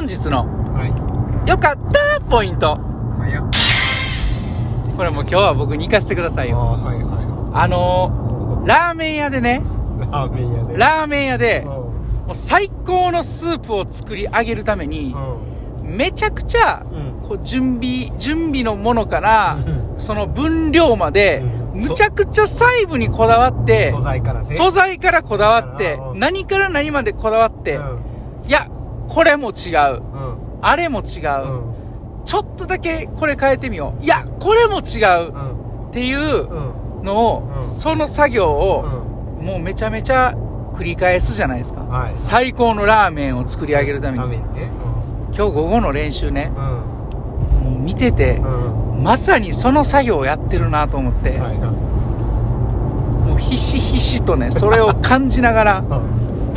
本日のはい。良かったポイント。これもう今日は僕に行かせてくださいあよ。はいはあのー、ラーメン屋でね、いラーメン屋で。ラーメン屋で、うもう最高のスープを作り上げるために、ん。めちゃくちゃ、うん。こう準備、準備のものから、うん。その分量まで、うん。むちゃくちゃ細部にこだわって素、材からね。素材からこだわってう、ん。何から何までこだわって、うん。いや、これも違う。うん。あれも違う。うん。ちょっとだけこれ変えてみよう。いや、これも違う。うん。っていううん。のを、うん。その作業うを、ん。もうめちゃめちゃ繰り返すじゃないですか。はい。最高のラーメンを作り上げるために。ためにね今日午後の練習ね、うん。もう見ててう、ん。うんまさにその作業をやってるなと思って、はいはもうひしひしとね、それを感じながら、い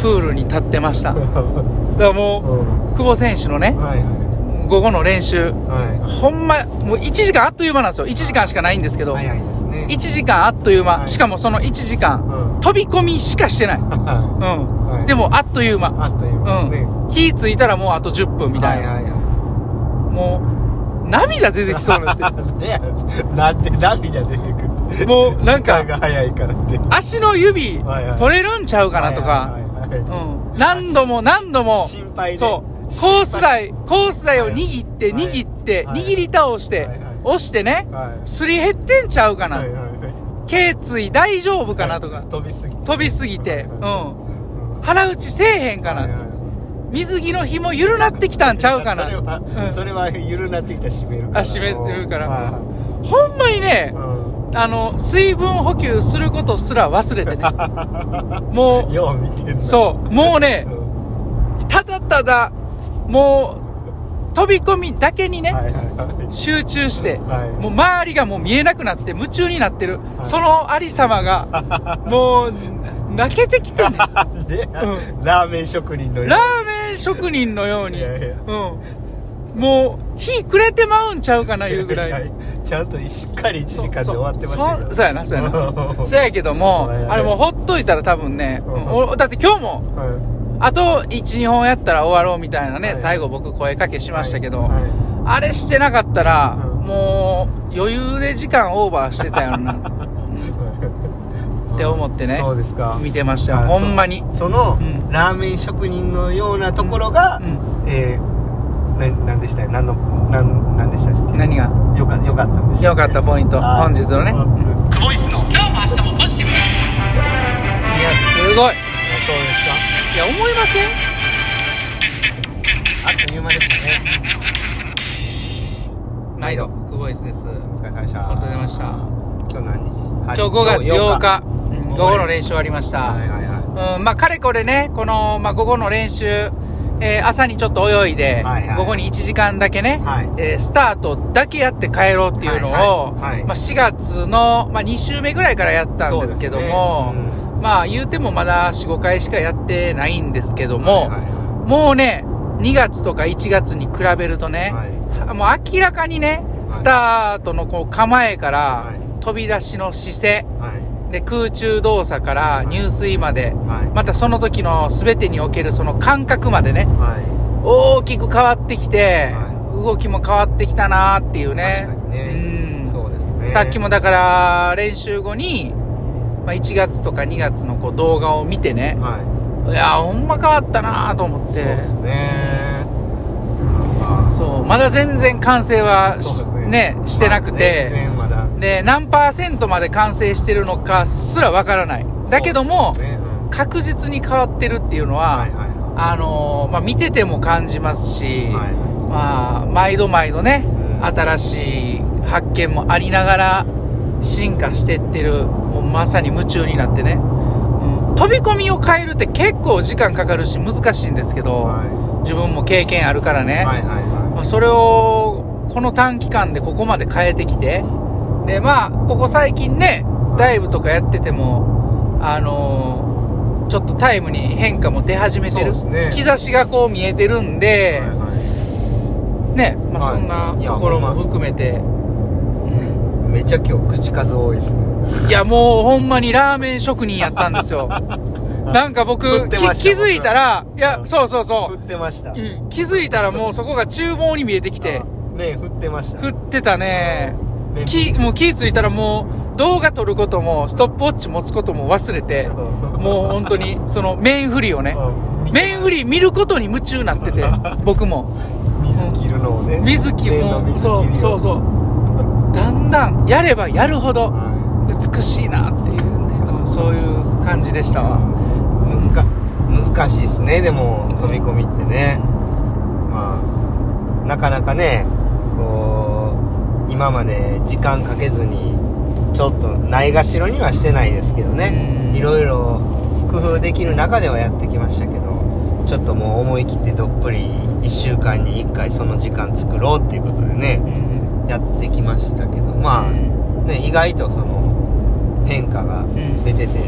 プールに立ってました。だからもう、久保選手のね、はいは午後の練習、いはい。ほんま、もう1時間あっという間なんですよ。1時間しかないんですけど、早いですね。1時間あっという間、はい。しかもその1時間、うん。飛び込みしかしてない。うん。はいでも、あっという間。あっという間ですね。うん。火ついたらもうあと10分みたいな。はいはいはもう、涙出てきそうになって。でなんで涙出てくるもうなんか時間が早いからって。足の指、取れるんちゃうかなとか、はいはいはいはいうん。何度も何度も、心配で。そう、コース台、コース台を握って、はい。握って、はい。握り倒してはいはい、押してね、はい。すり減ってんちゃうかな。はい。はいはい。頸椎大丈夫かなとか、飛びすぎて。飛びすぎて、はいはい。うん。腹打ちせえへんかな。はいはい。水着の紐緩なってきたんちゃうかな。それは、うん。それは緩なってきたら閉めるから。あ閉めるから。はほんまにねい、はいあの、水分補給することすら忘れてね。もうんよう見てんそう、もうねう、ん。ただただ、もう、飛び込みだけにね、はいはいはい。集中して、はい。もう周りがもう見えなくなって夢中になってる、はい。そのありさまが、もう、泣けてきてね。ラーメン職人のようラーメン職人のように、いやいや。うん。もう、火くれてまうんちゃうかな、いうぐらい。ちゃんとしっかり1時間で終わってましたそうやな、そうやな。そうやけども、あれもうほっといたら多分ね、だって今日も、はい。あと1、2本やったら終わろうみたいなね、はい。最後僕声かけしましたけど、はい。あれしてなかったら、うん。もう余裕で時間オーバーしてたよな、って思ってねそうですか。見てましたほんまに。その、うん。ラーメン職人のようなところが、うん。えー、ななんでした何のなんなんでしたっけ？何が？よかよかったんでした良かったポイント、本日のね。クボイスの。今日も明日もポジティブ。いや、すごい。そうですいや、思いません？かあっという間でしたね。毎度、クボイスです。お疲れ様でした。お疲れ様でした。今日何日、はい。今日5月8日、うん。午午後の練習終わりました。はいはいはうん、まあ、かれこれね、この、まあ、午後の練習、えー朝にちょっと泳いで、はいはい。午後に1時間だけね、はい。えースタートだけやって帰ろうっていうのを、はいはいはいまあ、4月の、まあ、2週目ぐらいからやったんですけども、そうですね。まあ、言うてもまだ4、5回しかやってないんですけども、はいはいはもうね、2月とか1月に比べるとね、はい。もう明らかにね、はい。スタートのこう構えから、はい。飛び出しの姿勢、はいで空中動作から入水まで、はい。またその時の全てにおけるその感覚までね、は大きく変わってきて、は動きも変わってきたなっていうね。ね。うん。いそうですね。さっきもだから練習後に、まあ、1月とか2月のこう動画を見てね、はい。やほんま変わったなと思って。そうですね。まあそうまだ全然完成はし,、そうですね。してなくまあて、まだで、何パーセントまで完成してるのかすらわからない。だけども、ね。うん。確実に変わってるっていうのは、はいはいあのーまあ、見てても感じますし、はい。まあ、毎度毎度ね、うん。新しい発見もありながら、進化してってる、もうまさに夢中になってね、うん。飛び込みを変えるって結構時間かかるし難しいんですけど、は自分も経験あるからね、いはいはい。まあ、それをこの短期間でここまで変えてきてでまあここ最近ねダイブとかやっててもあのーちょっとタイムに変化も出始めてる、ね。兆しがこう見えてるんで、はいはね、まあ、はい。そんなところも含めて、うん。いめっちゃ今日口数多いですね。いやもうほんまにラーメン職人やったんですよ。なんか僕、気づいたら、いやう、んそうそう。そ振ってました。う。うん気づいたらもうそこが厨房に見えてきて、ね振ってました。振ってたね。ね。気、もう気ついたらもう動画撮ることも、ストップウォッチ持つことも忘れて、もう本当に、そのメインフリーをね、メインフリー見ることに夢中になってて、僕も。水切るのをね。水切りを。そうそうそう。だんだん、やればやるほど、は美しいなっていうね、うんそういう感じでしたわ。い難か難しいですねでも飛び込みってね。まあなかなかねこう今まで時間かけずにちょっとないがしろにはしてないですけどね。うん。いろいろ工夫できる中ではやってきましたけどちょっともう思い切ってどっぷり1週間に1回その時間作ろうっていうことでねうん。やってきましたけどまあね意外とその変化が出てて、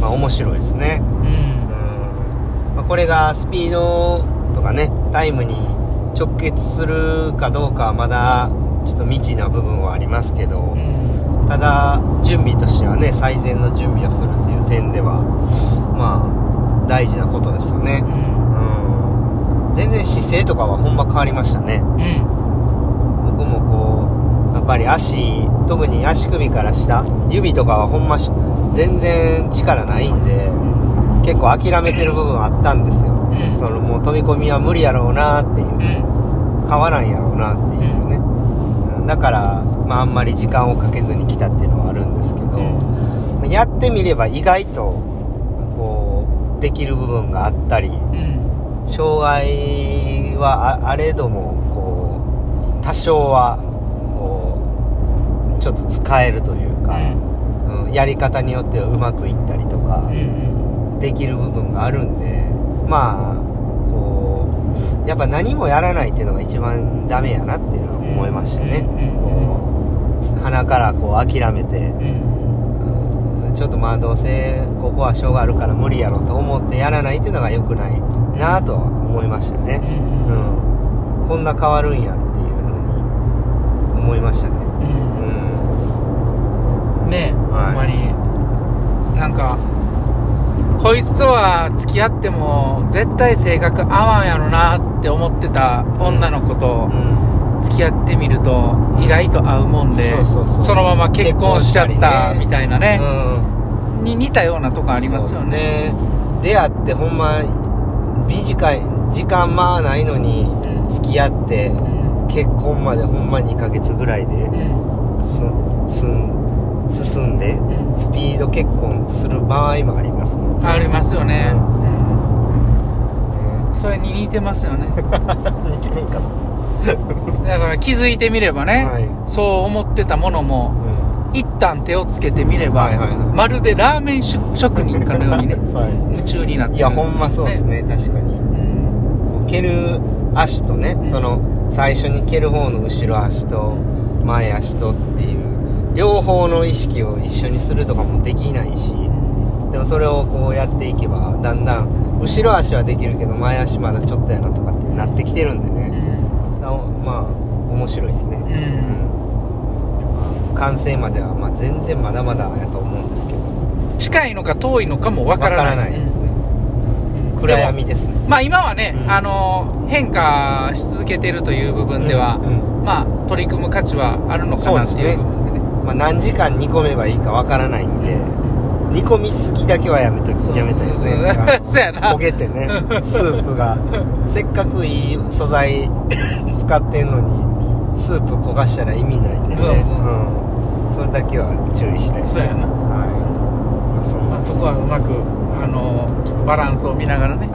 まあ面白いですね。うん。うん、まあ、これがスピードとかねタイムに直結するかどうかはまだちょっと未知な部分はありますけど、うん。ただ準備としてはね最善の準備をするっていう点ではまあ大事なことですよね。うん。全然姿勢とかはほんま変わりましたね。うん。僕もこうやっぱり足特に足首から下指とかはほんまし全然力ないんで結構諦めてる部分あったんですよ、ん。そのもう飛び込みは無理やろうなっていう。うん。変わらんやろうなっていうね、うんだから、まあ、あんまり時間をかけずに来たっていうのはあるんですけど、やってみれば意外とこうできる部分があったりうん。障害はああれどもこう多少はこうちょっと使えるというか、うん。やり方によってはうまくいったりとかうん。できる部分があるんでまあこうやっぱ何もやらないっていうのが一番ダメやなっていうのは思いましたね、うんこう鼻からこう諦めて、ちょっとまあどうせここは障害あるから無理やろと思ってやらないっていうのが良くないなとは思いましたね、うんうん、こんな変わるんやっていうふうに思いましたね。うん。ねえ、はい。ほんまに。なんかこいつとは付き合っても絶対性格合わんやろなって思ってた女の子とうん。付き合ってみると意外と合うもんでそのまま結婚しちゃったみたいなね。うん。に似たようなとこありますよね。ね。出会ってほんま、短い、時間まあないのにうん。付き合って、うん。結婚までほんま2ヶ月ぐらいでうん。す、進んで、うん。スピード結婚する場合もありますもんね。ありますよね、それに似てますよね。似てるんかな。だから気づいてみればね、はい。そう思ってたものもう一旦手をつけてみれば、はいはいはい。まるでラーメン職職人かのようにねん。はい。夢中になっていや、ほんまそうですね、確かに。うん蹴る足とね、その、最初に蹴る方の後ろ足と、前足とっていう、両方の意識を一緒にするとかもできないし、でもそれをこうやっていけば、だんだん、後ろ足はできるけど、前足まだちょっとやなとかってなってきてるんでね、あまあ、面白いですね。うん。うん。完成までは、まあ全然まだまだやと思うんですけど、近いのか遠いのかもわからない。わからないですね。うん。暗闇ですね。まあ今はね、うん。あの変化し続けてるという部分では、うんうん。まあ取り組む価値はあるのかなっていう部分でね。まあ、何時間煮込めばいいかわからないんで、煮込みすぎだけはやめとそうやめたいですね。そう 焦げてねスープが。せっかくいい素材使ってんのにスープ焦がしたら意味ないんでね。そうそう。うん、それだけは注意したいですね。そうやな。はい、まあ、そんな。まあ、そこはうまくあのちょっとバランスを見ながらね。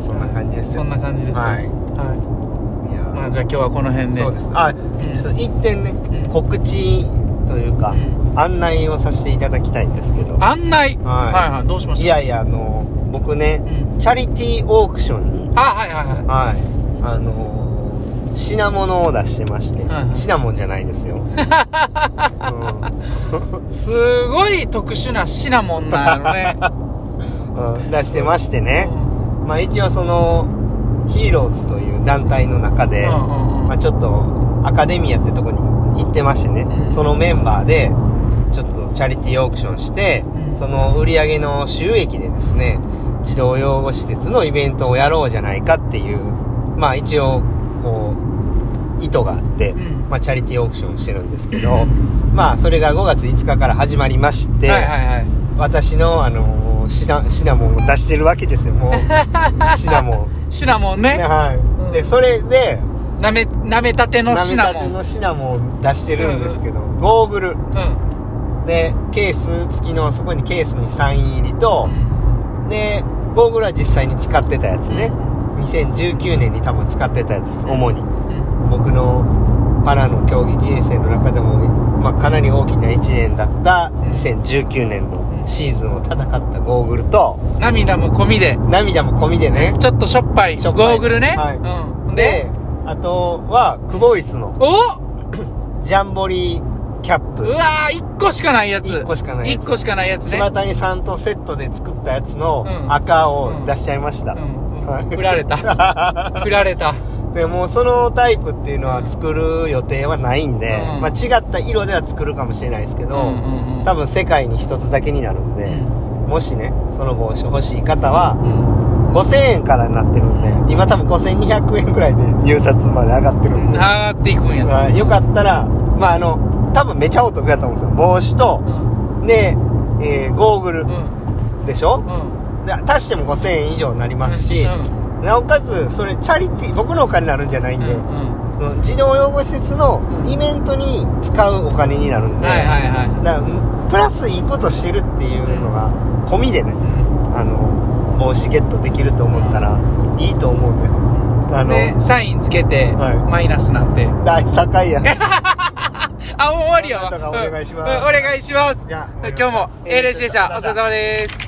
そんな感じですよ。そんな感じですよ。はい。はい。まあじゃあ今日はこの辺で。そうですあ、ん。ちょっと一点ね、うん。告知というか、う案内をさせていただきたいんですけど。案内？はい。はいはいどうしました？いやいやあの僕ね、うん。チャリティーオークションにあはいはいはい。はい。あのー品物を出してまして、はいはい。品物じゃないですよ、すごい特殊なシナモンなんやろね。出してましてね、まあ一応そのヒーローズという団体の中で、うんうんうん。まあ、ちょっとアカデミアってとこに行ってましてね、うん。そのメンバーでちょっとチャリティーオークションして、うん。その売り上げの収益でですね児童養護施設のイベントをやろうじゃないかっていうまあ一応こう意図があって、うん。まあ、チャリティーオークションしてるんですけど、まあそれが5月5日から始まりまして、私のあのーシナシナモンを出してるわけですよもう。シナモン。シナモンね。ねはい、うん。でそれでなめなめたてのシナモン。なめたてのシナモンを出してるんですけど、ゴーグル。うん。でケース付きのそこにケースにサイン入りと、でゴーグルは実際に使ってたやつね、2019年に多分使ってたやつ主に。うん。僕のパラの競技人生の中でも、まあ、かなり大きな1年だった2019年のシーズンを戦ったゴーグルと涙も込みで。涙も込みでね。ちょっとしょっぱい。しょっぱい。ゴーグルね、はい。うん、でであとはクボイスのお！ジャンボリーキャップ。うわー1個しかないやつ。一個しかないやつ。1個しかないやつね。島谷さんとセットで作ったやつのうん。赤を出しちゃいました、うん。うん。はい。振られた。振られた。でもうそのタイプっていうのは作る予定はないんで、うん。まあ、違った色では作るかもしれないですけど、うんうんうん。多分世界に一つだけになるんで、うもしねその帽子欲しい方はうん5000円からになってるんで今多分5200円ぐらいで入札まで上がってるんで、上がっていくんやまあよかったらまああの多分めちゃお得やと思うんですよ。帽子とう、ん。で、えーゴーグルうん。でしょ、うん。で足しても5000円以上になりますし、うん。なおかつそれチャリティー僕のお金になるんじゃないんで、うんその児童養護施設のイベントに使うお金になるんで、はいはいはいだからプラスいいことしてるっていうのが込みでね、あの帽子ゲットできると思ったらいいと思うんであの、でサインつけてはい。マイナスなんて。大堺や。あもう終わりやわなんとかお願いします。うんうんお願いします。じゃあ今日も A レシでしたお疲れ様です